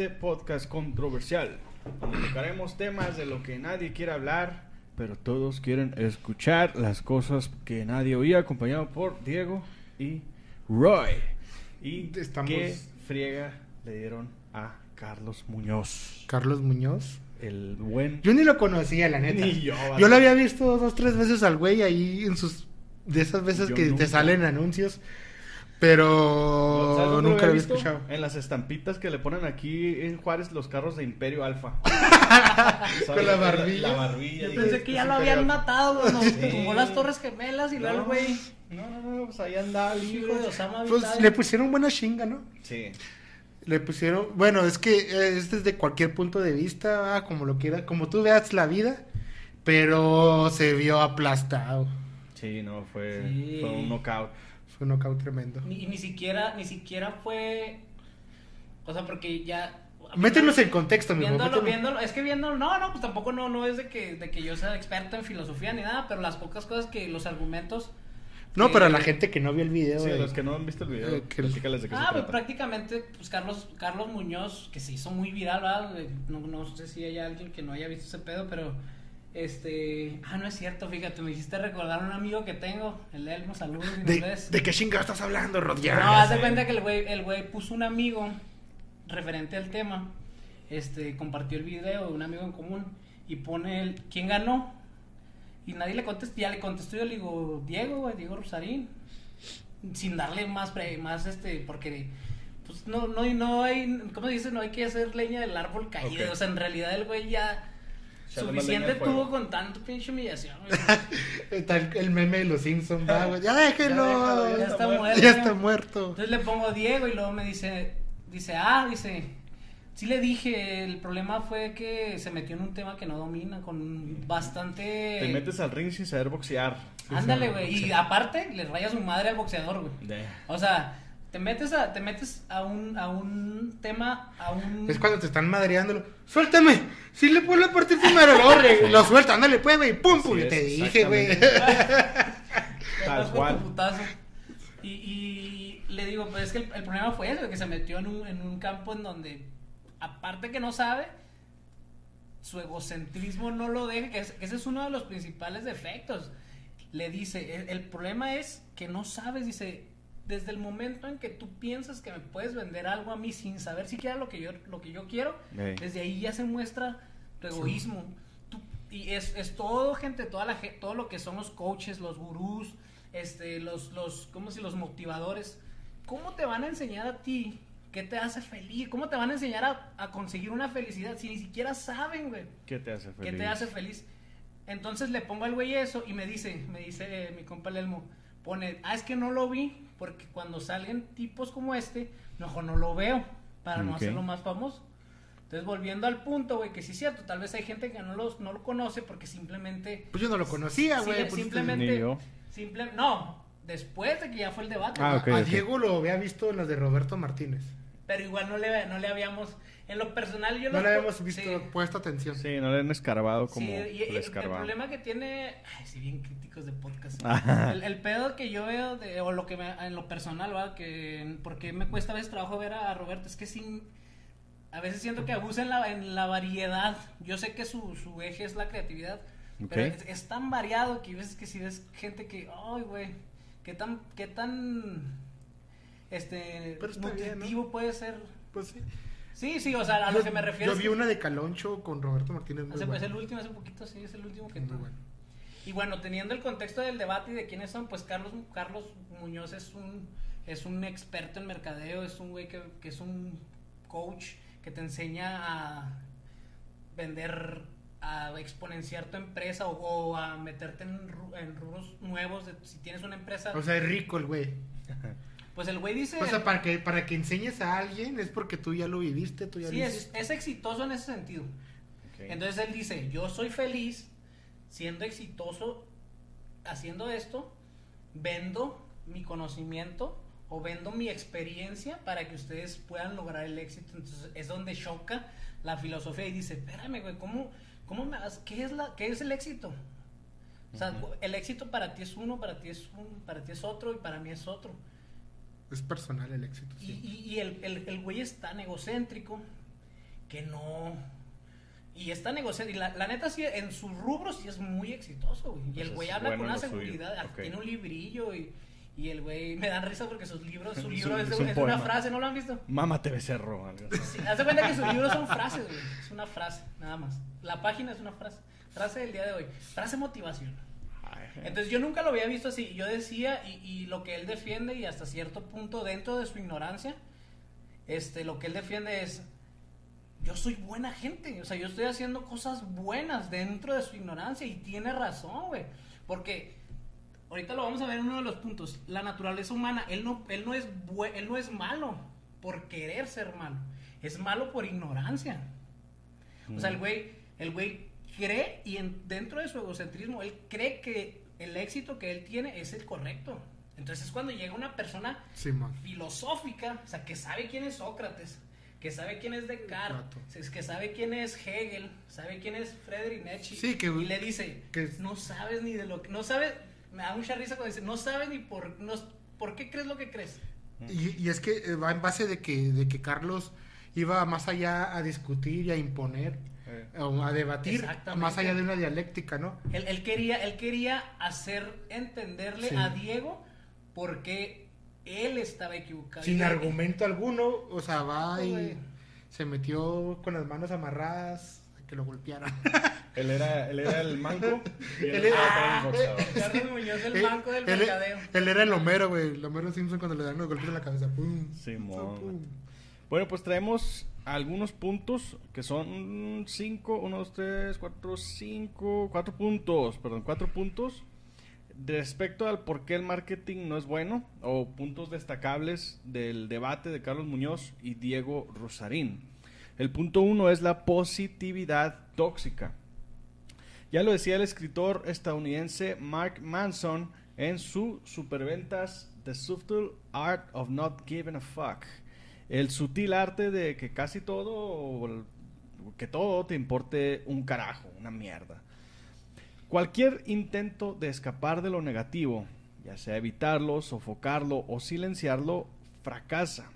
Este podcast controversial, donde tocaremos temas de lo que nadie quiere hablar, pero todos quieren escuchar las cosas que nadie oía, acompañado por Diego y Roy. Y Estamos- qué friega le dieron a Carlos Muñoz, Carlos Muñoz. el buen... Yo ni lo conocía, la neta. Ni yo, Yo lo había visto dos, tres veces al güey ahí en sus. De esas veces Yo que nunca. te salen anuncios. Pero ¿Sabes dónde nunca lo había escuchado. En las estampitas que le ponen aquí en Juárez los carros de Imperio Alfa. Con la barbilla. La, barbilla. Yo pensé que ya "Es lo Imperial". habían matado, güey. ¿no? Sí. Como las Torres Gemelas y luego el No, güey. No, no, no, pues ahí anda el Hijo de Osama Pues le pusieron buena chinga, ¿no? Sí. Le pusieron. Bueno, es que eh, es desde cualquier punto de vista, ah, como lo quieras, como tú veas la vida. Pero se vio aplastado. Sí, no, fue, Sí. fue un knockout. Fue un knockout tremendo. Ni, ni siquiera, ni siquiera fue. O sea, porque ya. Métenos en contexto, mi Viéndolo, viéndolo, es que viéndolo, no, no, pues tampoco no, no es de que, de que yo sea experto en filosofía ni nada, pero las pocas cosas que los argumentos. No, que- pero a la gente que no vio el video. Sí, eh, los que no han visto el video, Eh, que- platícales de qué Ah, se pues trata. prácticamente, pues Carlos, Carlos Muñoz, que se hizo muy viral, ¿verdad? Eh, No, no sé si hay alguien que no haya visto ese pedo, pero este. Ah, no es cierto, fíjate, me hiciste recordar a un amigo que tengo, el Elmo, saludos ¿De. ¿De qué chingado estás hablando, Rod? Ya. No, haz de cuenta que el güey, el güey puso un amigo referente al tema. Este, compartió el video de un amigo en común y pone el ¿quién ganó? Y nadie le contestó, ya le contestó yo le digo, Diego, güey, Diego Rosarín. Sin darle más pre- más este porque pues no no no hay ¿cómo se dice? No hay que hacer leña del árbol caído, Ok. o sea, en realidad el güey ya suficiente tuvo con tanto pinche humillación. el, el meme de los Simpsons, va, güey. Ya déjenlo. déjalo, ya está muerto. Ya está muerto. Entonces le pongo Diego y luego me dice, dice, ah, dice, sí le dije, el problema fue que se metió en un tema que no domina, con bastante... Te metes al ring sin saber boxear. Ándale, güey, y aparte le raya su madre al boxeador, güey. O sea, te metes a, te metes a un, a un tema, a un... Es cuando te están madreándolo. Suéltame. Sí le puedo partir primero. Luego re- lo suelta. Ándale, pues, güey. Pum, pum. Así Te dije, güey. Tal cual. Y, y le digo, pues es que el, el problema fue eso, que se metió en un, en un campo en donde, aparte que no sabe, su egocentrismo no lo deja, que, es- que ese es uno de los principales defectos. Le dice, el, el problema es que no sabes, dice, desde el momento en que tú piensas que me puedes vender algo a mí sin saber siquiera lo que yo, lo que yo quiero, Ey. desde ahí ya se muestra tu egoísmo. Tú- y es, es todo, gente, toda la, todo lo que son los coaches, los gurús, este, los, los, ¿cómo si los motivadores? ¿Cómo te van a enseñar a ti qué te hace feliz? ¿Cómo te van a enseñar a, a conseguir una felicidad si ni siquiera saben, güey? ¿Qué te hace feliz? ¿Qué te hace feliz? Entonces le pongo al güey eso y me dice, me dice eh, mi compa el Elmo, pone, ah, es que no lo vi, porque cuando salen tipos como este, mejor no lo veo, para no hacerlo más famoso. Entonces, volviendo al punto, güey, que sí es cierto, tal vez hay gente que no, los, no lo conoce porque simplemente... Pues yo no lo conocía, güey. pues, simplemente... Simple- no, después de que ya fue el debate. Ah. A Diego lo había visto en las de Roberto Martínez. Pero igual no le, no le habíamos... En lo personal yo No los le habíamos visto, sí. puesto atención. Sí, no le han escarbado como Sí, y- y le el problema que tiene, ay, sí, bien críticos de podcast. El, el pedo que yo veo, de, o lo que me, en lo personal, va, que porque me cuesta a veces trabajo ver a, Roberto, es que sin, a veces siento que abusa en la, en la variedad. Yo sé que su, su eje es la creatividad, pero es, es tan variado que hay veces que si ves gente que, ay, güey, qué tan, qué tan, este, Pero puede ser. Pues sí. Sí, sí, o sea, a lo Yo- que me refiero. Yo vi una de Caloncho con Roberto Martínez. Muy Hace- buena. Es el último, hace poquito, sí, es el último que Muy tuve. bueno. Y bueno, teniendo el contexto del debate y de quiénes son, pues Carlos, Carlos Muñoz es un, es un experto en mercadeo, es un güey que, que es un coach que te enseña a vender, a exponenciar tu empresa o, o a meterte en, en rubros nuevos. de- si tienes una empresa, O sea, es rico el güey. pues el güey dice... O sea, para que, para que enseñes a alguien es porque tú ya lo viviste, tú ya sí, lo es, es exitoso en ese sentido. Entonces él dice, yo soy feliz siendo exitoso haciendo esto, vendo mi conocimiento o vendo mi experiencia para que ustedes puedan lograr el éxito. Entonces es donde choca la filosofía y dice, espérame, güey, ¿cómo, cómo me vas- qué, es la, ¿qué es el éxito? O sea, el éxito para ti es uno, para ti es un, para ti es otro y para mí es otro. Es personal el éxito, Y, y- y el, el, el güey es tan egocéntrico que no. Y es tan egocéntrico. y La, la neta, sí, en sus rubros sí es muy exitoso, güey. Y Pues el güey habla bueno con una seguridad. Ok. Tiene un librillo y. Y el güey me dan risa porque sus libros, su libro es, de- es un es una frase, ¿no lo han visto? Mámate becerro. algo así. Sí, haz de cuenta que sus libros son frases, güey. Es una frase, nada más. La página es una frase. Frase del día de hoy. Frase motivación. Entonces yo nunca lo había visto así. Yo decía, y, y lo que él defiende, y hasta cierto punto dentro de su ignorancia, este, lo que él defiende es, yo soy buena gente. O sea, yo estoy haciendo cosas buenas dentro de su ignorancia y tiene razón, güey. Porque ahorita lo vamos a ver en uno de los puntos. La naturaleza humana, él no, él no, es, él no es malo por querer ser malo. Es malo por ignorancia. O sea, el güey, el güey cree y en- dentro de su egocentrismo, él cree que el éxito que él tiene es el correcto. Entonces es cuando llega una persona filosófica, o sea, que sabe quién es Sócrates, que sabe quién es Descartes, es que sabe quién es Hegel, sabe quién es Friedrich Nietzsche, Sí, que- y le dice, que- no sabes ni de lo que, no sabes, me da mucha risa cuando dice, no sabes ni por, no, por qué crees lo que crees. Y, y es que eh, va en base de que, de que Carlos iba más allá a discutir y a imponer, a debatir, más allá de una dialéctica, ¿no? Él, él quería, él quería hacer entenderle Sí. a Diego por qué él estaba equivocado. Sin argumento alguno, o sea, va y Güey. se metió con las manos amarradas a que lo golpearan. Él era, él era el manco y él, Él era era- el Muñoz, el Él- banco del él, mercadeo. él era el Homero, güey. El Homero Simpson cuando le dan los golpes en la cabeza. ¡Pum! Simón. ¡Pum! Bueno, pues traemos algunos puntos que son cinco, uno, dos, tres, cuatro, cinco, cuatro puntos, perdón, cuatro puntos respecto al por qué el marketing no es bueno o puntos destacables del debate de Carlos Muñoz y Diego Rosarín. El punto uno es la positividad tóxica. Ya lo decía el escritor estadounidense Mark Manson en su superventas The Subtle Art of Not Giving a Fuck. El sutil arte de que casi todo, que todo te importe un carajo, una mierda. Cualquier intento de escapar de lo negativo, ya sea evitarlo, sofocarlo o silenciarlo, fracasa.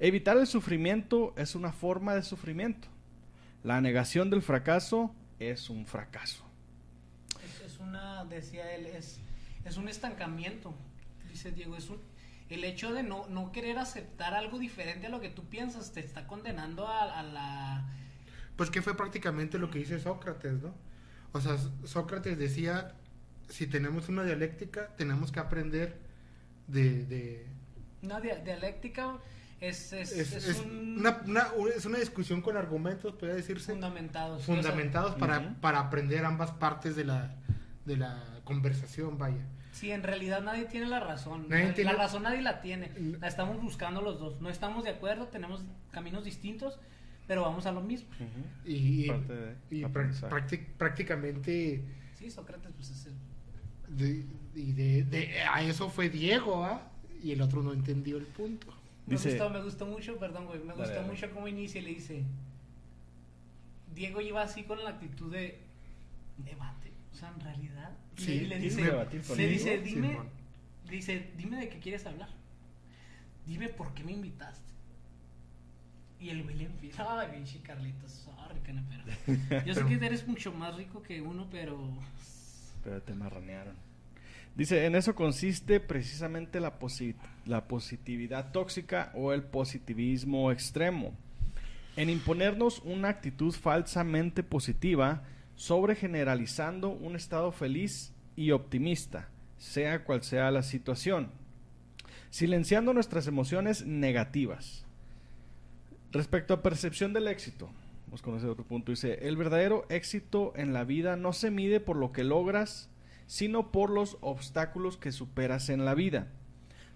Evitar el sufrimiento es una forma de sufrimiento. La negación del fracaso es un fracaso. Es una, decía él, es, es un estancamiento, dice Diego, es un, el hecho de no, no querer aceptar algo diferente a lo que tú piensas te está condenando a, a la... Pues que fue prácticamente lo que dice Sócrates, ¿no? O sea, Sócrates decía, si tenemos una dialéctica, tenemos que aprender de... de- Una dia- dialéctica es, es, es, es es un una, una- es una discusión con argumentos, puede decirse, fundamentado. sí, o sea, fundamentados para, para aprender ambas partes de la, de la conversación, vaya. Sí, en realidad nadie tiene la razón. Nadie la, tiene- la razón nadie la tiene. Mm. La estamos buscando los dos. No estamos de acuerdo, tenemos caminos distintos, pero vamos a lo mismo. Y, de prácticamente Sí, Sócrates, pues es el... de, y de- de- a eso fue Diego, ¿ah? Y el otro no entendió el punto. Me gustó, me gustó mucho, perdón, güey. Me Dale, gustó dale. mucho cómo inicia y le dice. Diego iba así con la actitud de debate. O sea, en realidad. Y Sí, le, le dice, debatir le conmigo, dice, dime, Simón. dice, dime de qué quieres hablar. Dime por qué me invitaste. Y el güey le empieza, ay, pinche Carlitos, sorry, canapero. Yo sé Pero- que eres mucho más rico que uno, pero Pero te marranearon. Dice, en eso consiste precisamente la, posi- la positividad tóxica o el positivismo extremo. En imponernos una actitud falsamente positiva sobre generalizando un estado feliz y optimista, sea cual sea la situación, silenciando nuestras emociones negativas. Respecto a percepción del éxito, vamos con ese otro punto. Dice, el verdadero éxito en la vida no se mide por lo que logras, sino por los obstáculos que superas en la vida.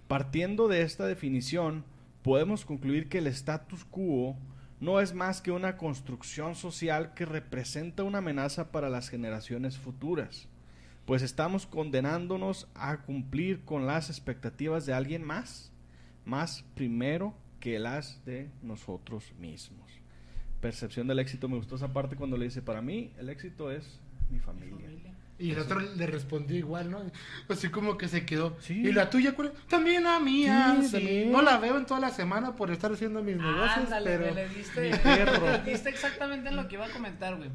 Partiendo de esta definición, podemos concluir que el status quo no es más que una construcción social que representa una amenaza para las generaciones futuras, pues estamos condenándonos a cumplir con las expectativas de alguien más, más primero que las de nosotros mismos. Percepción del éxito, me gustó esa parte cuando le dice, para mí el éxito es mi familia. Familia. Y el otro le respondió igual, ¿no? Así como que se quedó. Sí. ¿Y la tuya cuál es? También a mía. Sí, Sí, también. No la veo en toda la semana por estar haciendo mis negocios, Ándale, pero... le diste, le diste exactamente en lo que iba a comentar, güey.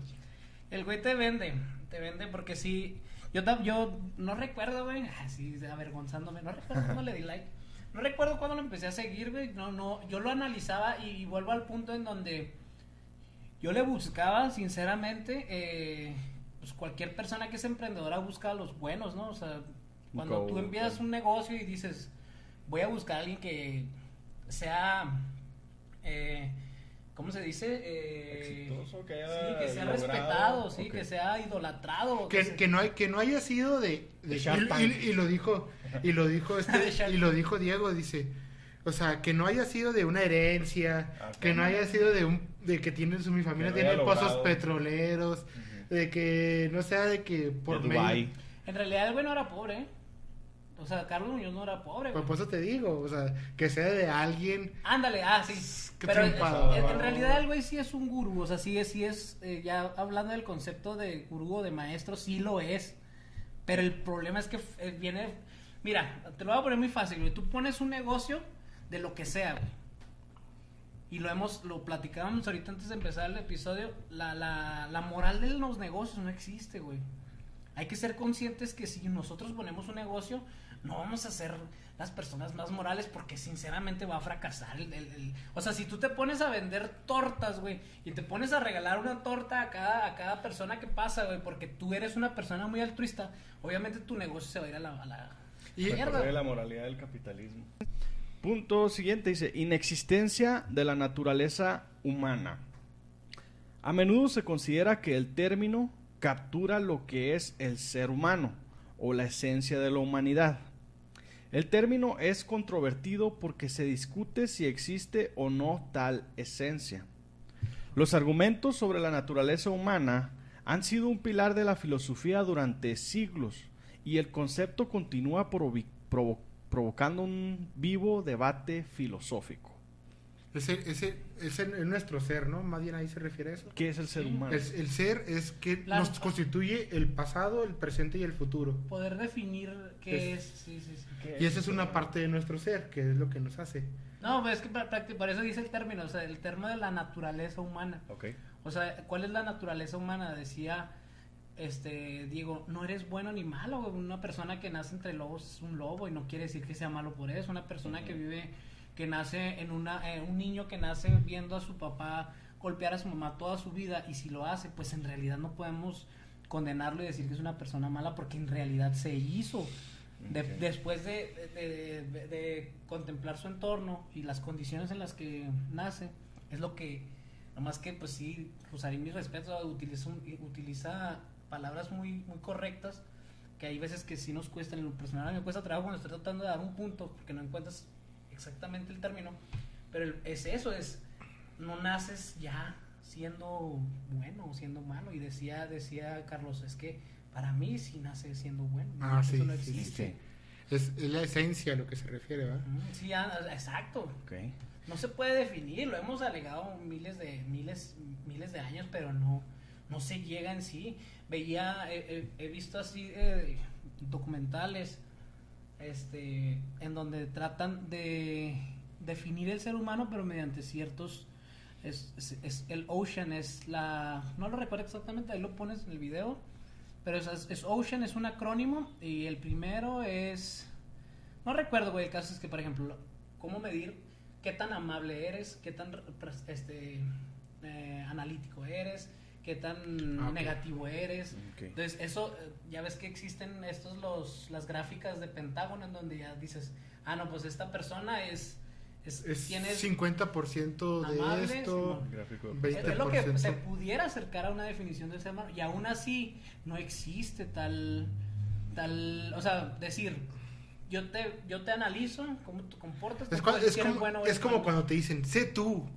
El güey te vende, te vende porque sí. Yo, yo no recuerdo, güey, así avergonzándome, no recuerdo cuándo le di like. No recuerdo cuándo lo empecé a seguir, güey. No, no, yo lo analizaba y vuelvo al punto en donde yo le buscaba, sinceramente, eh, pues cualquier persona que es emprendedora busca a los buenos, ¿no? O sea, cuando coach, tú empiezas un negocio y dices, voy a buscar a alguien que sea, eh, ¿cómo se dice? Eh, Exitoso, que haya sí, que sea logrado, respetado, sí, que sea idolatrado. que, se- que no hay que no haya sido de, de- y, Tank. y- y lo dijo y lo dijo este y lo dijo Diego dice o sea que no haya sido de una herencia Ah, que no haya sido de un de que tiene su mi familia tiene pozos petroleros. De que no sea de que por De medio. En realidad el güey no era pobre, ¿eh? O sea, Carlos Muñoz no era pobre, pues por eso te digo o sea que sea de alguien Ándale, ah, sí. Qué Pero eh, triunfador. en, realidad el güey sí es un gurú, o sea, sí es, sí es eh, ya hablando del concepto de gurú o de maestro, sí lo es. Pero el problema es que viene, mira, te lo voy a poner muy fácil, güey. Tú pones un negocio de lo que sea, güey. Y lo hemos, lo platicábamos ahorita antes de empezar el episodio, la, la, la moral de los negocios no existe, güey. Hay que ser conscientes que si nosotros ponemos un negocio, no vamos a ser las personas más morales porque sinceramente va a fracasar. el- el- el- O sea, si tú te pones a vender tortas, güey, y te pones a regalar una torta a cada, a cada persona que pasa, güey, porque tú eres una persona muy altruista, obviamente tu negocio se va a ir a la... a la Y- mierda. la moralidad del capitalismo. Punto siguiente dice, inexistencia de la naturaleza humana. A menudo se considera que el término captura lo que es el ser humano o la esencia de la humanidad. El término es controvertido porque se discute si existe o no tal esencia. Los argumentos sobre la naturaleza humana han sido un pilar de la filosofía durante siglos y el concepto continúa provi- provo- provocando un vivo debate filosófico. ese ese ese es nuestro ser no más bien ahí se refiere a eso ¿Qué es el ser Sí. humano? el, el ser es que La- nos constituye el pasado el presente y el futuro Poder definir qué Es- es... Sí, sí, sí. ¿Qué y es esa es una parte de nuestro ser que es lo que nos hace No, pues es que para, para- para eso dice el término, o sea, el término de la naturaleza humana. humano? Ok. O sea, ¿cuál es la naturaleza humana? Decía este Diego, no eres bueno ni malo, güey. una persona que nace entre lobos es un lobo y no quiere decir que sea malo por eso, una persona que vive que nace en una eh, un niño que nace viendo a su papá golpear a su mamá toda su vida y si lo hace, pues en realidad no podemos condenarlo y decir que es una persona mala porque en realidad se hizo. De- después de, de- de- de contemplar su entorno y las condiciones en las que nace, es lo que, nomás que pues sí, usaría mi respeto, utiliza, utiliza palabras muy, muy correctas, que hay veces que sí nos cuesta, en lo personal a mí me cuesta trabajo cuando estoy tratando de dar un punto, porque no encuentras exactamente el término, pero es eso, es, no naces ya siendo bueno o siendo malo, y decía, decía Carlos, es que para mí sí nace siendo bueno, Ah, eso sí, no sí, sí, existe. es, es la esencia a lo que se refiere ¿verdad? Sí, ah, exacto. Ok. No se puede definir, lo hemos alegado miles de miles miles de años, pero no no se llega en sí. Veía he, he- he visto así eh, documentales este en donde tratan de definir el ser humano, pero mediante ciertos es, el ocean es la no lo recuerdo exactamente, ahí lo pones en el video, pero es, ocean es un acrónimo y el primero es no recuerdo, güey, el caso es que, por ejemplo, cómo medir qué tan amable eres, qué tan este, eh, analítico eres, qué tan Ah, negativo eres. Ok. Entonces, eso, eh, ya ves que existen estos, los, las gráficas de Pentágono en donde ya dices, ah, no, pues esta persona es, es, es tiene- 50% de Amable, esto Simón. Es, 20%. es lo que se pudiera acercar a una definición del ser humano y aún así no existe tal tal o sea decir yo te yo te analizo cómo te comportas es, es como, bueno es como cuando te dicen sé tú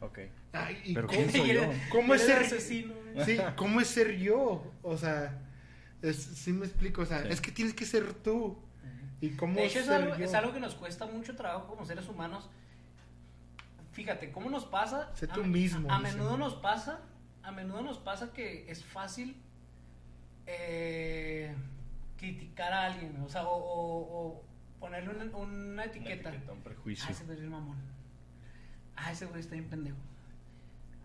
Ok. Ay, ¿y Pero cómo, ¿quién soy yo? ¿Cómo es ser asesino. Sí, ¿cómo es ser yo? O sea, es, sí me explico, o sea, Sí. es que tienes que ser tú. ¿Y cómo de hecho es ser algo, yo? es algo que nos cuesta mucho trabajo como seres humanos fíjate cómo nos pasa Sé a tú me- mismo, a, a menudo nos pasa a menudo nos pasa que es fácil eh, criticar a alguien, o sea, o, o- o ponerle una, una etiqueta. un prejuicio. Ah, bien mamón. Ah, ese güey está bien pendejo.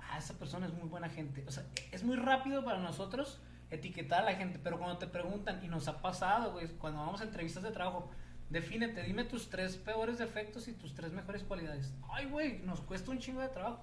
Ah, esa persona es muy buena gente. O sea, es muy rápido para nosotros etiquetar a la gente, pero cuando te preguntan, y nos ha pasado, güey, cuando vamos a entrevistas de trabajo, defínete, dime tus tres peores defectos y tus tres mejores cualidades. Ay, güey, nos cuesta un chingo de trabajo.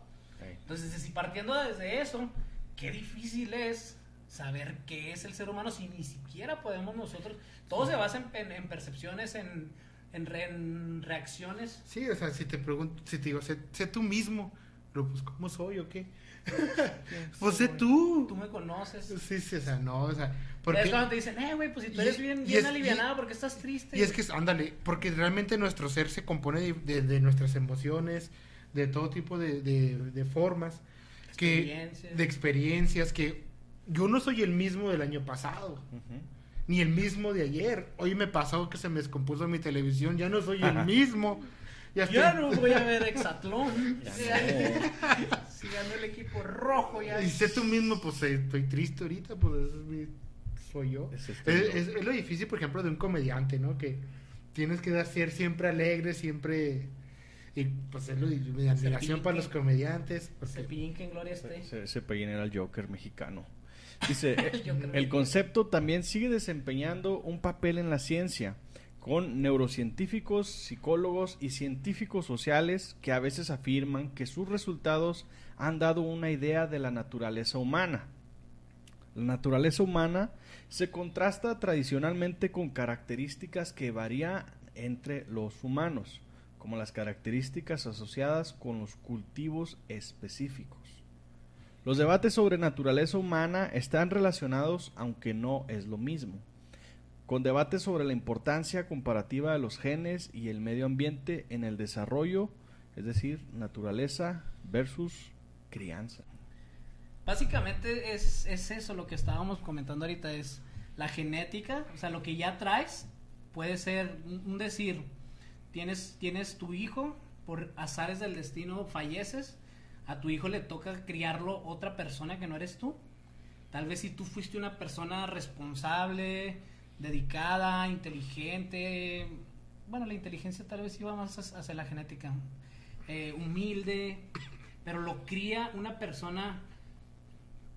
Entonces, si partiendo desde eso, qué difícil es saber qué es el ser humano si ni siquiera podemos nosotros. Todo se basa en, en- en percepciones, en, en re- en reacciones. Sí, o sea, si te pregunto, si te digo, sé, sé tú mismo, pero pues, ¿cómo soy o qué? pues sé tú. Tú me conoces. Sí, sí, o sea, no, o sea, Es porque... cuando te dicen, eh, güey, pues si tú y eres es- bien, bien es- alivianado, ¿por qué estás triste? Y es que, ándale, porque realmente nuestro ser se compone de, de- de nuestras emociones, de todo tipo de, de- de formas, que, de experiencias, que yo no soy el mismo del año pasado. Ni el mismo de ayer. Hoy me pasó que se me descompuso mi televisión, ya no soy el mismo. Ya estoy- Ya no voy a ver Exatlón. Ya Si ganó el equipo rojo, ya. Y sé tú mismo, pues eh, estoy triste ahorita, pues es mi- soy yo. Es Es, este es- es lo difícil, por ejemplo, de un comediante, ¿no? Que tienes que ser siempre alegre, siempre... Y pues es lo, mi admiración para los comediantes. porque- Cepillín que en gloria esté. Ese, ese Pellín era el Joker mexicano. Dice, El concepto también sigue desempeñando un papel en la ciencia, con neurocientíficos, psicólogos y científicos sociales que a veces afirman que sus resultados han dado una idea de la naturaleza humana. La naturaleza humana se contrasta tradicionalmente con características que varían entre los humanos, como las características asociadas con los cultivos específicos. Los debates sobre naturaleza humana están relacionados, aunque no es lo mismo, con debates sobre la importancia comparativa de los genes y el medio ambiente en el desarrollo, es decir, naturaleza versus crianza. Básicamente es, es eso lo que estábamos comentando ahorita, es la genética, o sea, lo que ya traes puede ser un decir, tienes, tienes tu hijo, por azares del destino falleces, a tu hijo le toca criarlo otra persona que no eres tú. Tal vez si tú fuiste una persona responsable, dedicada, inteligente, bueno, la inteligencia tal vez iba más hacia la genética, eh, humilde, pero lo cría una persona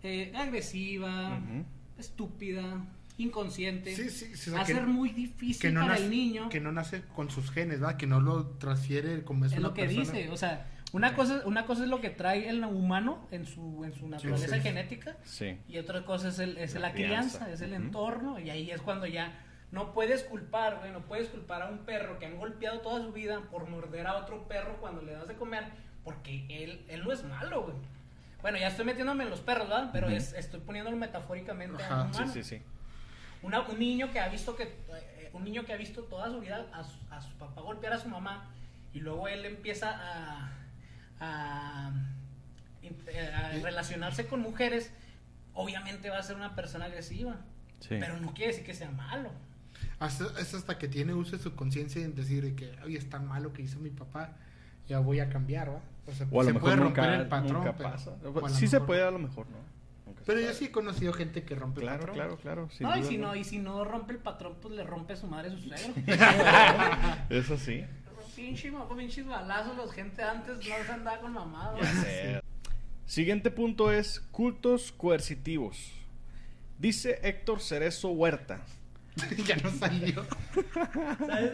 eh, agresiva, Ujú. estúpida, inconsciente. Sí, sí, sí, o sea, Va a ser muy difícil que no, para nace, el niño. que no nace con sus genes, ¿verdad? Que no lo transfiere como es, es una lo que persona. dice, o sea, una cosa, una cosa es lo que trae el humano en su, en su naturaleza sí. genética Sí. y otra cosa es, el, es La la, crianza, crianza. es el entorno y ahí es cuando ya no puedes culpar, güey, no puedes culpar a un perro que han golpeado toda su vida por morder a otro perro cuando le das de comer porque él, él no es malo, güey. Bueno, ya estoy metiéndome en los perros, ¿verdad? Pero es- estoy poniéndolo metafóricamente a Ajá. un Sí, sí, sí. Una- un niño que ha visto que eh, un niño que ha visto toda su vida a su, a su papá golpear a su mamá y luego él empieza a, a, a relacionarse con mujeres obviamente va a ser una persona agresiva Sí. pero no quiere decir que sea malo Hasta- es hasta que tiene uso de su conciencia en decir de que, oye, es tan malo que hizo mi papá, ya voy a cambiar, ¿va? O, sea, O a lo se mejor puede nunca, romper el patrón, nunca pero- pasa. o Sí se puede, a lo mejor no. Nunca Pero yo sabe. sí he conocido gente que rompe el Claro, patrón. claro, claro. no, y si no y si no rompe el patrón pues le rompe a su madre a su suegro Eso sí. Pinche pinches balazos los gente antes no se andaba con sé. Siguiente punto es cultos coercitivos. Dice Héctor Cerezo Huerta. ya no salió. ¿Sabes?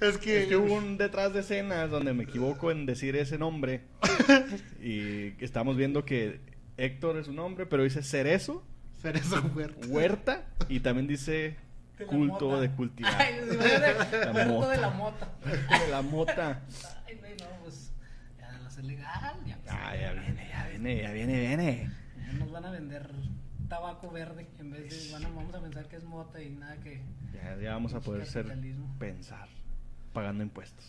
Es que, Es que hubo un detrás de escenas donde me equivoco en decir ese nombre. y estamos viendo que Héctor es su nombre, pero dice Cerezo Cerezo Huerta. Huerta y también dice de culto mota. de cultivar. Ay, imagínate, La mota. de la mota. De la mota. Ay, no, pues ya a ser legal. Ya, pues, Ah, ya viene, ya viene, ya viene, viene. ya nos van a vender tabaco verde en vez de a- vamos a pensar que es mota y nada que Ya, ya vamos a poder ser pensar pagando impuestos.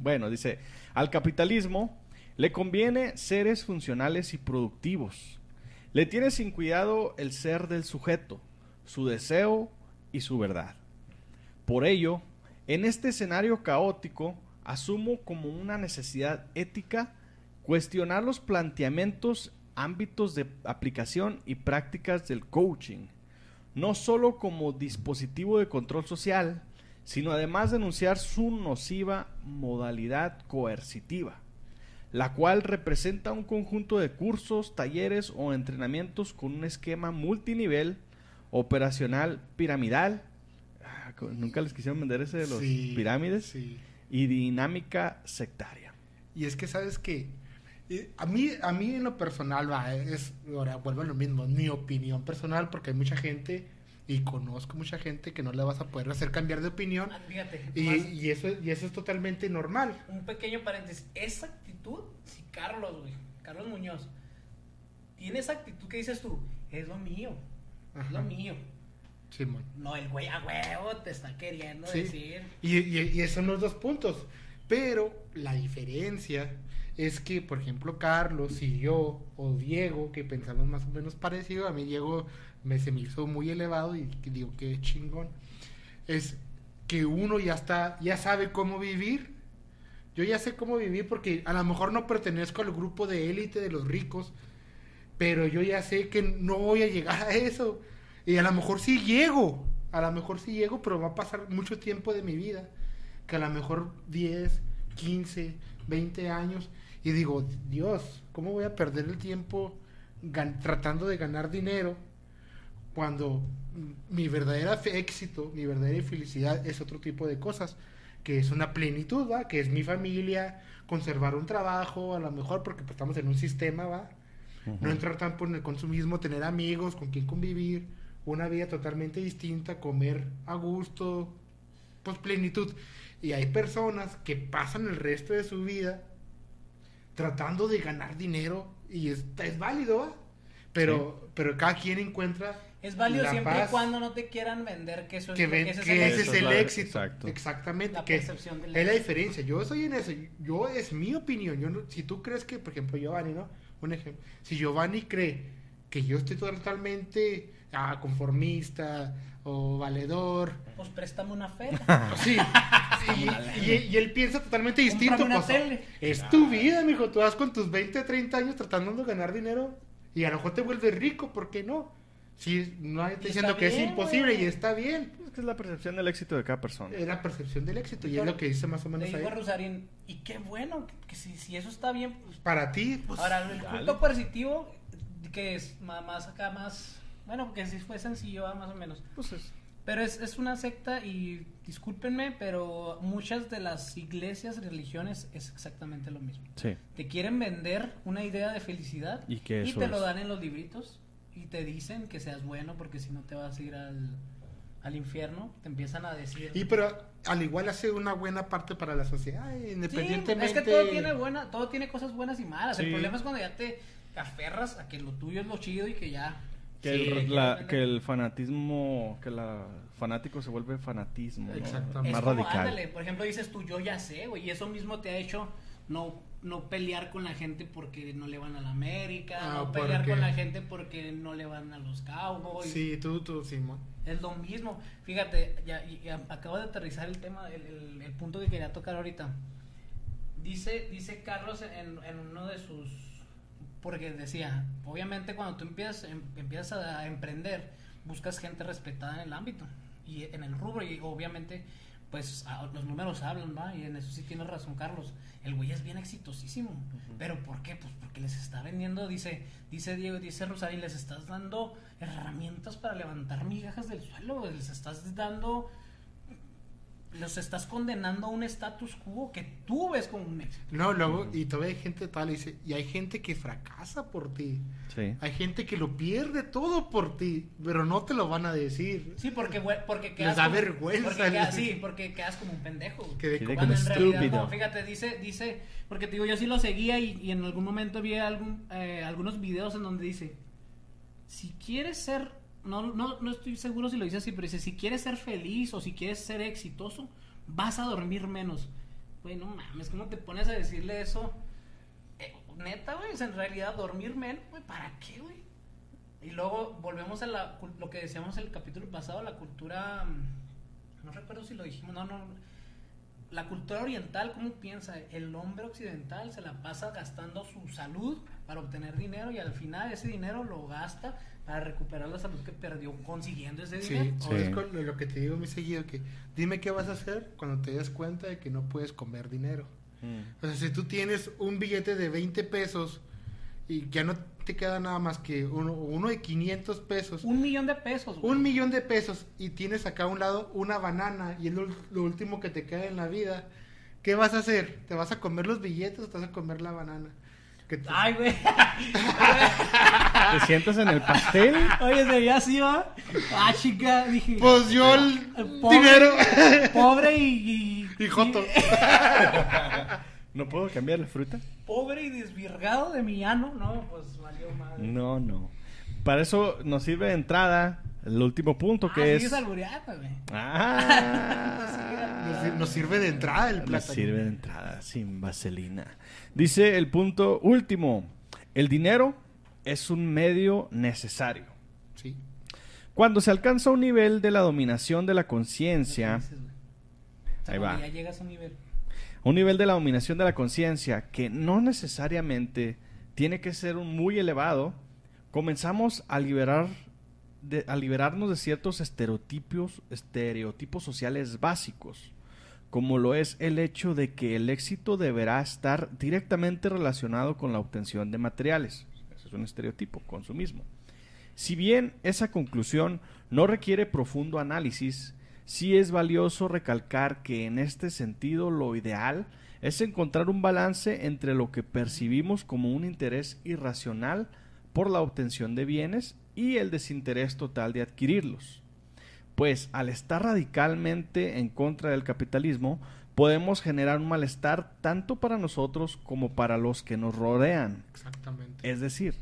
Bueno, dice, al capitalismo le conviene seres funcionales y productivos. Le tiene sin cuidado el ser del sujeto, su deseo y su verdad. Por ello, en este escenario caótico, asumo como una necesidad ética cuestionar los planteamientos, ámbitos de aplicación y prácticas del coaching, no solo como dispositivo de control social, sino además denunciar su nociva modalidad coercitiva, la cual representa un conjunto de cursos, talleres o entrenamientos con un esquema multinivel, operacional, piramidal, ah, nunca les quisieron vender ese de los Sí, pirámides, sí. y dinámica sectaria. Y es que, ¿sabes qué? Eh, A mí, a mí en lo personal, va, es, ahora vuelvo a lo mismo, mi opinión personal, porque hay mucha gente, y conozco mucha gente que no le vas a poder hacer cambiar de opinión, Ah, Fíjate, y, más- y eso, y eso es totalmente normal. un pequeño paréntesis. Esa actitud, si Carlos, güey, Carlos Muñoz, tiene esa actitud que dices tú, es lo mío, es lo mío. No, el güey a huevo te está queriendo Sí. decir. Y, y, y esos son los dos puntos. Pero la diferencia es que, por ejemplo, Carlos y yo, o Diego, que pensamos más o menos parecido, a mí Diego me, se me hizo muy elevado y digo que chingón, es que uno ya está, ya sabe cómo vivir. Yo ya sé cómo vivir porque a lo mejor no pertenezco al grupo de élite de los ricos, pero yo ya sé que no voy a llegar a eso. Y a lo mejor sí llego, a lo mejor sí llego, pero va a pasar mucho tiempo de mi vida. Que a lo mejor 10, 15, 20 años. Y digo, Dios, ¿cómo voy a perder el tiempo tratando de ganar dinero cuando mi verdadera fe- éxito, mi verdadera felicidad es otro tipo de cosas? Que es una plenitud, ¿va? Que es mi familia, conservar un trabajo, a lo mejor porque pues, estamos en un sistema, ¿va? No entrar tan por el consumismo, tener amigos con quien convivir, una vida totalmente distinta, comer a gusto, pues plenitud. Y hay personas que pasan el resto de su vida tratando de ganar dinero y es, es válido, ¿va? Pero, pero cada quien encuentra Es válido la siempre y cuando no te quieran vender que eso es que, ven- ese es que el ese éxito. es el la- éxito. exacto. Exactamente. La que percepción del es la diferencia. Yo estoy en eso. Yo es mi opinión. Yo no- si tú crees que, por ejemplo, Giovanni, ¿no? Un ejemplo. Si Giovanni cree que yo estoy totalmente ah, conformista o valedor, Pues préstame una fe. sí. y, y- y él piensa totalmente distinto. Una pues, tele. es tu vida, mijo. Tú vas con tus 20, 30 años tratando de ganar dinero y a lo mejor te vuelves rico. ¿Por qué no? Si no hay Y diciendo que es imposible güey. y está bien. Es que es la percepción del éxito de cada persona. Es la percepción del éxito y es lo que dice más o Le menos digo a ahí. Rosarín, y qué bueno, que, que si, si eso está bien, pues Para ti, pues, Ahora, el dale. culto coercitivo, que es más acá, más. Bueno, porque si fue sencillo, ah, más o menos. Pues es- Pero es, es una secta y discúlpenme, pero muchas de las iglesias, religiones, es exactamente lo mismo. sí. Te quieren vender una idea de felicidad Y que eso te lo dan en los libritos y te dicen que seas bueno porque si no te vas a ir al, al infierno. Te empiezan a decir. y pero al igual hace una buena parte para la sociedad, Sí, independientemente. es que todo tiene buena, todo tiene cosas buenas y malas. El Sí. problema es cuando ya te aferras a que lo tuyo es lo chido y que ya. Que, Sí, el, la- que el fanatismo, que la fanático se vuelve fanatismo, ¿no? Exactamente. Es más como, radical. ándale, por ejemplo, dices tú, yo ya sé, güey, y eso mismo te ha hecho no, no pelear con la gente porque no le van a la América, Ah, no pelear porque- con la gente porque no le van a los Cowboys. Sí, tú, tú, Simón. Es lo mismo. Fíjate, ya, acabo de aterrizar el tema, el, el- el punto que quería tocar ahorita. Dice, dice Carlos en, en uno de sus... Porque decía, obviamente cuando tú empiezas, em- empiezas a emprender, buscas gente respetada en el ámbito y en el rubro y obviamente pues a- los números hablan, ¿va? Y en eso sí tienes razón, Carlos. El güey es bien exitosísimo. ¿Pero por qué? Pues porque les está vendiendo, dice, dice Diego, dice Rosario, les estás dando herramientas para levantar migajas del suelo, les estás dando, los estás condenando a un status quo que tú ves como un éxito. No, luego, y todavía hay gente tal, y dice, y hay gente que fracasa por ti. Sí. Hay gente que lo pierde todo por ti, pero no te lo van a decir. Sí, porque, porque Les quedas da como- vergüenza, porque quedas- les- sí, porque quedas como un pendejo. güey. Que de- Quedé Cuando como en realidad estúpido. no, fíjate, dice, dice, porque te digo, yo sí lo seguía y, y en algún momento vi algún, eh, algunos videos en donde dice, si quieres ser, no, no, no estoy seguro si lo dice así, pero dice, si quieres ser feliz o si quieres ser exitoso, vas a dormir menos. Güey, no mames, ¿cómo te pones a decirle eso? Eh, neta, güey, en realidad dormir menos, güey, ¿para qué, güey? Y luego volvemos a la, lo que decíamos el capítulo pasado, la cultura, mm, no recuerdo si lo dijimos, no, no, la cultura oriental, ¿cómo piensa? El hombre occidental se la pasa gastando su salud para obtener dinero y al final ese dinero lo gasta para recuperar la salud que perdió consiguiendo ese Sí, dinero. o Sí. es con lo que te digo muy seguido, que dime qué vas a hacer cuando te des cuenta de que no puedes comer dinero. Mm. O sea, si tú tienes un billete de 20 pesos y ya no te queda nada más que uno, uno de 500 pesos, Un millón de pesos, güey. un millón de pesos y tienes acá a un lado una banana y es lo, lo último que te queda en la vida, ¿qué vas a hacer? ¿Te vas a comer los billetes o te vas a comer la banana? Ay, güey. ¿Te sientas en el pastel? Oye, sería así, ¿va? Ah, chica, dije. Pues yo el Pobre. dinero Pobre y. y joto. ¿No puedo cambiar la fruta? Pobre y desvirgado de mi ano. No, pues valió madre. No, no. Para eso nos sirve de entrada el último punto Ah, que es... Ah. Nos, sir- nos sirve de entrada el Nos plátano. sirve de entrada, sin vaselina. Dice el punto último. El dinero es un medio necesario. Sí. Cuando se alcanza un nivel de la dominación de la conciencia. O sea, Ahí va. Ya llegas a un nivel. un nivel de la dominación de la conciencia que no necesariamente tiene que ser un muy elevado, comenzamos a liberar de- a liberarnos de ciertos estereotipos, estereotipos sociales básicos, como lo es el hecho de que el éxito deberá estar directamente relacionado con la obtención de materiales. Un estereotipo, consumismo. Si bien esa conclusión no requiere profundo análisis, sí es valioso recalcar que en este sentido lo ideal es encontrar un balance entre lo que percibimos como un interés irracional por la obtención de bienes y el desinterés total de adquirirlos. Pues al estar radicalmente en contra del capitalismo, podemos generar un malestar tanto para nosotros como para los que nos rodean. Exactamente. Es decir,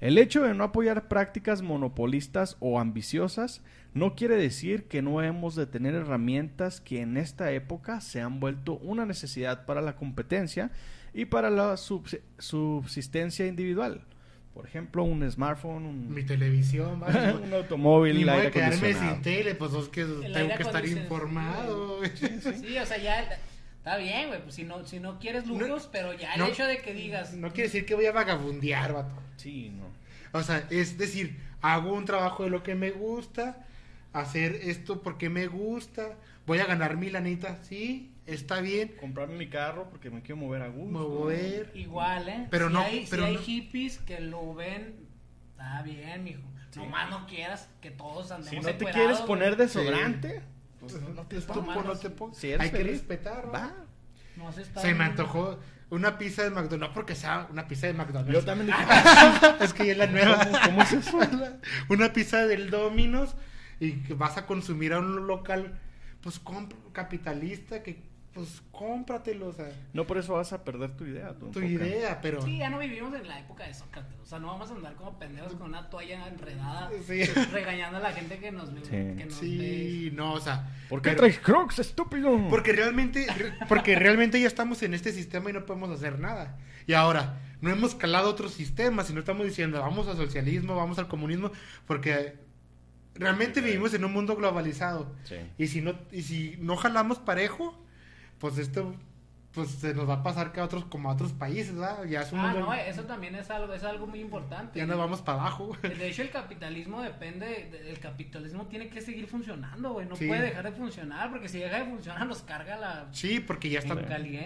el hecho de no apoyar prácticas monopolistas o ambiciosas no quiere decir que no hemos de tener herramientas que en esta época se han vuelto una necesidad para la competencia y para la subs- subsistencia individual. Por ejemplo, un smartphone, un, Mi televisión, ¿vale? un automóvil, voy aire a quedarme sin tele, pues es que El tengo que estar informado. Sí, o sea, ya. Está bien, güey. Pues si no, si no quieres lujos, pero ya el no- hecho de que digas. No quiere decir que voy a vagabundear, vato. Sí, no. O sea, es decir, hago un trabajo de lo que me gusta, hacer esto porque me gusta, voy a ganar mi lanita, sí, está bien, Comprarme mi carro porque me quiero mover a gusto. mover. Igual, ¿eh? Pero si no- Hay, pero si hay no- hippies que lo ven. Está bien, mijo. Sí. Nomás no quieras que todos andemos Si no te quieres poner desodorante, pues Pues, no te pongas. no te pongas. Si Hay que respetar, ¿va? No se está Se me antojó una pizza de McDonald's, no porque sea una pizza de McDonald's. Yo también dije, es que ya es la nueva. ¿Cómo- cómo es eso? una pizza del Domino's y que vas a consumir a un local, pues comp- capitalista, que pues cómpratelo, o sea, no por eso vas a perder tu idea. Tu, tu idea, pero... Sí, ya no vivimos en la época de Sócrates. O sea, no vamos a andar como pendejos con una toalla enredada Sí. regañando a la gente que nos ve. Sí. Que nos ve. Sí, no, o sea, ¿Por qué pero- traes crocs, estúpido? Porque realmente, re- porque realmente ya estamos en este sistema y no podemos hacer nada. Y ahora, no hemos calado otros sistemas y no estamos diciendo vamos al socialismo, vamos al comunismo, porque realmente vivimos en un mundo globalizado. Sí. Y si no, y si no jalamos parejo, pues esto pues se nos va a pasar que a otros, como a otros países, ¿verdad? Ya es un Ah, mundo- no, eso también es algo, es algo muy importante. ya nos vamos para abajo. De hecho, el capitalismo depende, de- el capitalismo tiene que seguir funcionando, güey. No Sí. puede dejar de funcionar, porque si deja de funcionar nos carga la Sí, porque ya está,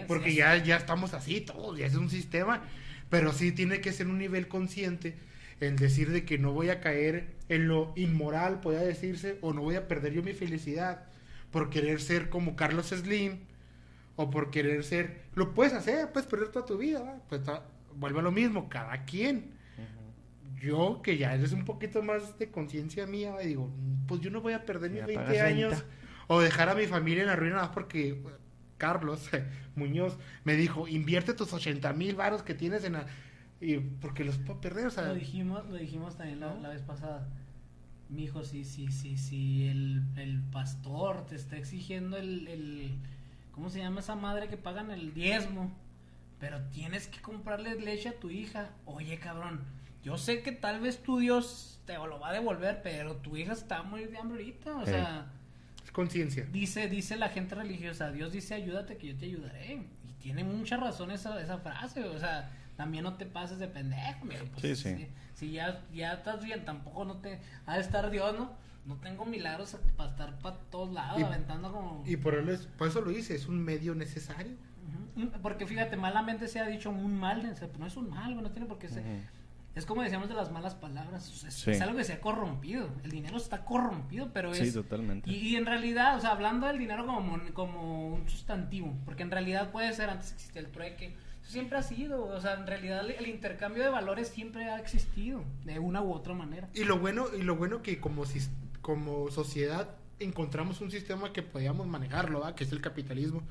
porque ya, ya estamos así todos, ya es un sistema, pero sí tiene que ser un nivel consciente en decir de que no voy a caer en lo inmoral, pueda decirse, o no voy a perder yo mi felicidad por querer ser como Carlos Slim, o por querer ser, lo puedes hacer, puedes perder toda tu vida, ¿va? pues ta- vuelve a lo mismo, cada quien. Yo, que ya eres un poquito más de conciencia mía, digo, pues yo no voy a perder mis Ya 20 pagas años renta. o dejar a mi familia en la ruina más porque eh, Carlos Muñoz me dijo, invierte tus 80 mil varos que tienes en la... Y porque los puedo perder, o sea... Lo dijimos, lo dijimos también la, la vez pasada. Mijo, si, si, si, si el, el pastor te está exigiendo el, el. ¿Cómo se llama esa madre que pagan el diezmo? Pero tienes que comprarle leche a tu hija. Oye, cabrón, yo sé que tal vez tu Dios te lo va a devolver, pero tu hija está muy de hambre ahorita. O Sí. sea, Es conciencia. Dice, dice la gente religiosa, Dios dice ayúdate que yo te ayudaré. Y tiene mucha razón esa, esa frase, o sea, también no te pases de pendejo, pues, Sí, sí. Si, si ya, ya estás bien, tampoco no te... Ha de estar Dios, ¿no? No tengo milagros para estar para todos lados, Y- aventando como... Y por, él es- por eso lo dice, es un medio necesario. Ujú. Porque fíjate, malamente se ha dicho un mal, no es un mal, no tiene por qué ser. Es como decíamos de las malas palabras, es, Sí. es algo que se ha corrompido. El dinero está corrompido, pero Sí, es... totalmente. Y, y en realidad, o sea, hablando del dinero como, como un sustantivo, porque en realidad puede ser, antes existía el trueque, siempre ha sido, o sea, en realidad el, intercambio de valores siempre ha existido, de una u otra manera. Y lo bueno, y lo bueno que como, sis- como sociedad encontramos un sistema que podíamos manejarlo, ¿va? que es el capitalismo.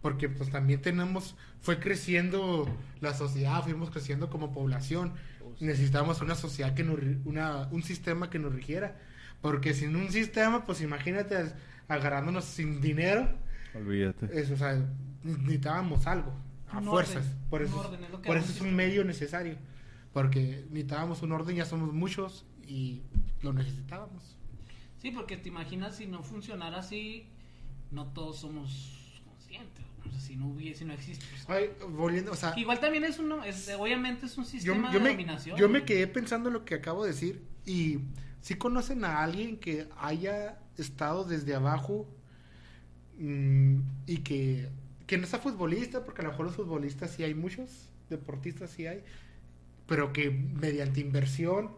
Porque pues también tenemos, fue creciendo la sociedad, fuimos creciendo como población. Necesitamos una sociedad que nos, una, un sistema que nos rigiera. Porque sin un sistema, pues imagínate agarrándonos sin dinero, Olvídate. es, o sea, necesitábamos algo, a Un fuerzas. orden, por eso, orden, es por eso un es un medio necesario. Porque necesitábamos un orden, ya somos muchos y lo necesitábamos. Sí, porque te imaginas si no funcionara así, no todos somos conscientes, o sea, si no hubiese, si no existe. pues, Ay, volviendo, o sea, Igual también es uno, es, obviamente es un sistema yo de me, dominación. yo me quedé pensando en lo que acabo de decir y si conocen a alguien que haya estado desde abajo mm, y que, que no sea futbolista, porque a lo mejor los futbolistas sí hay muchos, deportistas sí hay, pero que mediante inversión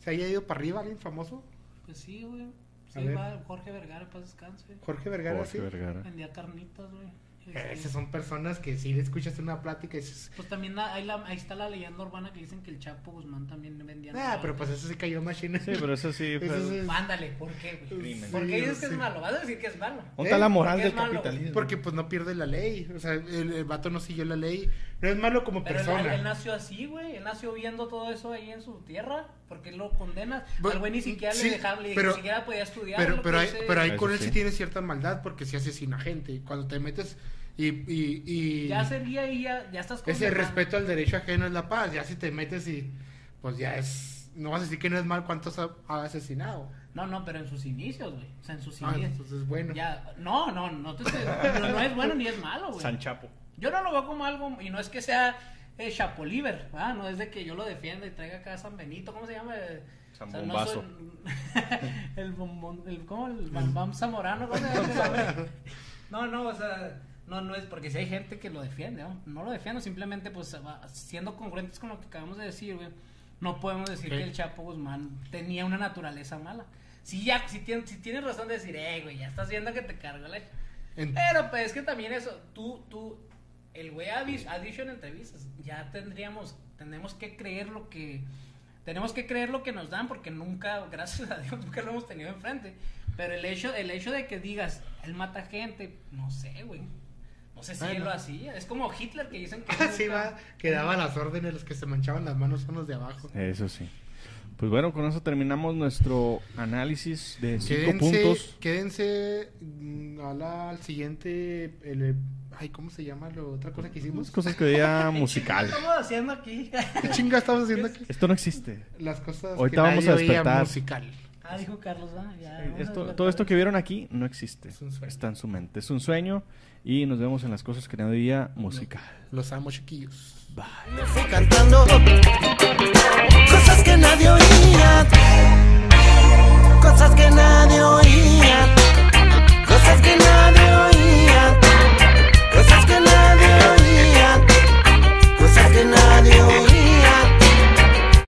se haya ido para arriba alguien famoso. Pues sí, güey. Sí, va Jorge Vergara, para descanse. Jorge Vergara, Jorge sí. Vergara. Vendía carnitas, güey. Eh, Esas son personas que si le escuchas una plática dices, Pues también la- ahí, la- ahí está la leyenda urbana que dicen que el Chapo Guzmán también vendía. ah, pero pues eso se cayó machine. Sí, pero eso sí fue... Eso es- Ándale, ¿por qué, güey? Crimen. ¿Por qué Sí, dices que sí. es malo? Vas a decir que es malo. ¿Dónde está la moral ¿Por qué del malo? capitalismo? Porque pues no pierde la ley. O sea, el, el vato no siguió la ley. No es malo como Pero él, persona. él nació así, güey. Él nació viendo todo eso ahí en su tierra. ¿Por qué lo condenas? Bu- Al güey ni siquiera sí, le le- pero- ni siquiera podía estudiar. pero pero, que hay, pero ahí Eso con él sí sí. tiene cierta maldad porque sí asesina gente. Cuando te metes y... y, y Ya sería ahí, ya, ya estás ese respeto al derecho ajeno es la paz. Ya si te metes y... Pues ya es... No vas a decir que no es mal cuántos ha, ha asesinado. No, no, pero en sus inicios, güey. O sea, en sus Ah, inicios. entonces bueno. Ya, no, no, no te estoy- no, no es bueno ni es malo, güey. San Chapo. Yo no lo veo como algo, y no es que sea eh, Chapoliver, ¿ah? no es de que yo lo defienda y traiga acá a San Benito, ¿cómo se llama? San o sea, Bombazo. soy- el bombón, el, ¿cómo? El Bam Bam Zamorano, ¿cómo se llama? No, no, o sea, no, no es porque si hay gente que lo defiende, ¿no? No lo defiendo, simplemente, pues, siendo congruentes con lo que acabamos de decir, güey, no podemos decir que el Chapo Guzmán tenía una naturaleza mala. Si ya, si, tien- si tienes razón de decir, eh, güey, ya estás viendo que te cargó la... Pero pues es que también eso, tú, tú, el güey ha, ha dicho en entrevistas, ya tendríamos, tenemos que creer lo que, tenemos que creer lo que nos dan porque nunca, gracias a Dios, nunca lo hemos tenido enfrente. Pero el hecho, el hecho de que digas, él mata gente, no sé, güey. No sé si Bueno. él lo hacía. Es como Hitler que dicen que... Así nunca- va, que daba las órdenes, los que se manchaban las manos son los de abajo. Eso sí. Pues bueno, con eso terminamos nuestro análisis de cinco Quédense, puntos. quédense mm, a la- al siguiente, el, ay, ¿cómo se llama la otra cosa que hicimos? Cosas que ¿Qué musical. estamos haciendo aquí? ¿Qué chinga estamos haciendo aquí? Esto no existe. Las cosas Ahorita que vamos nadie a despertar. musical. Ah, dijo Carlos, ah, ya, esto, todo esto que vieron aquí no existe. Es un sueño. Está en su mente. Es un sueño. Y nos vemos en las cosas que nadie día musical. Los amo, chiquillos. Bye. Me fui cantando cosas que nadie oía. Cosas que nadie oía. Cosas que nadie oía.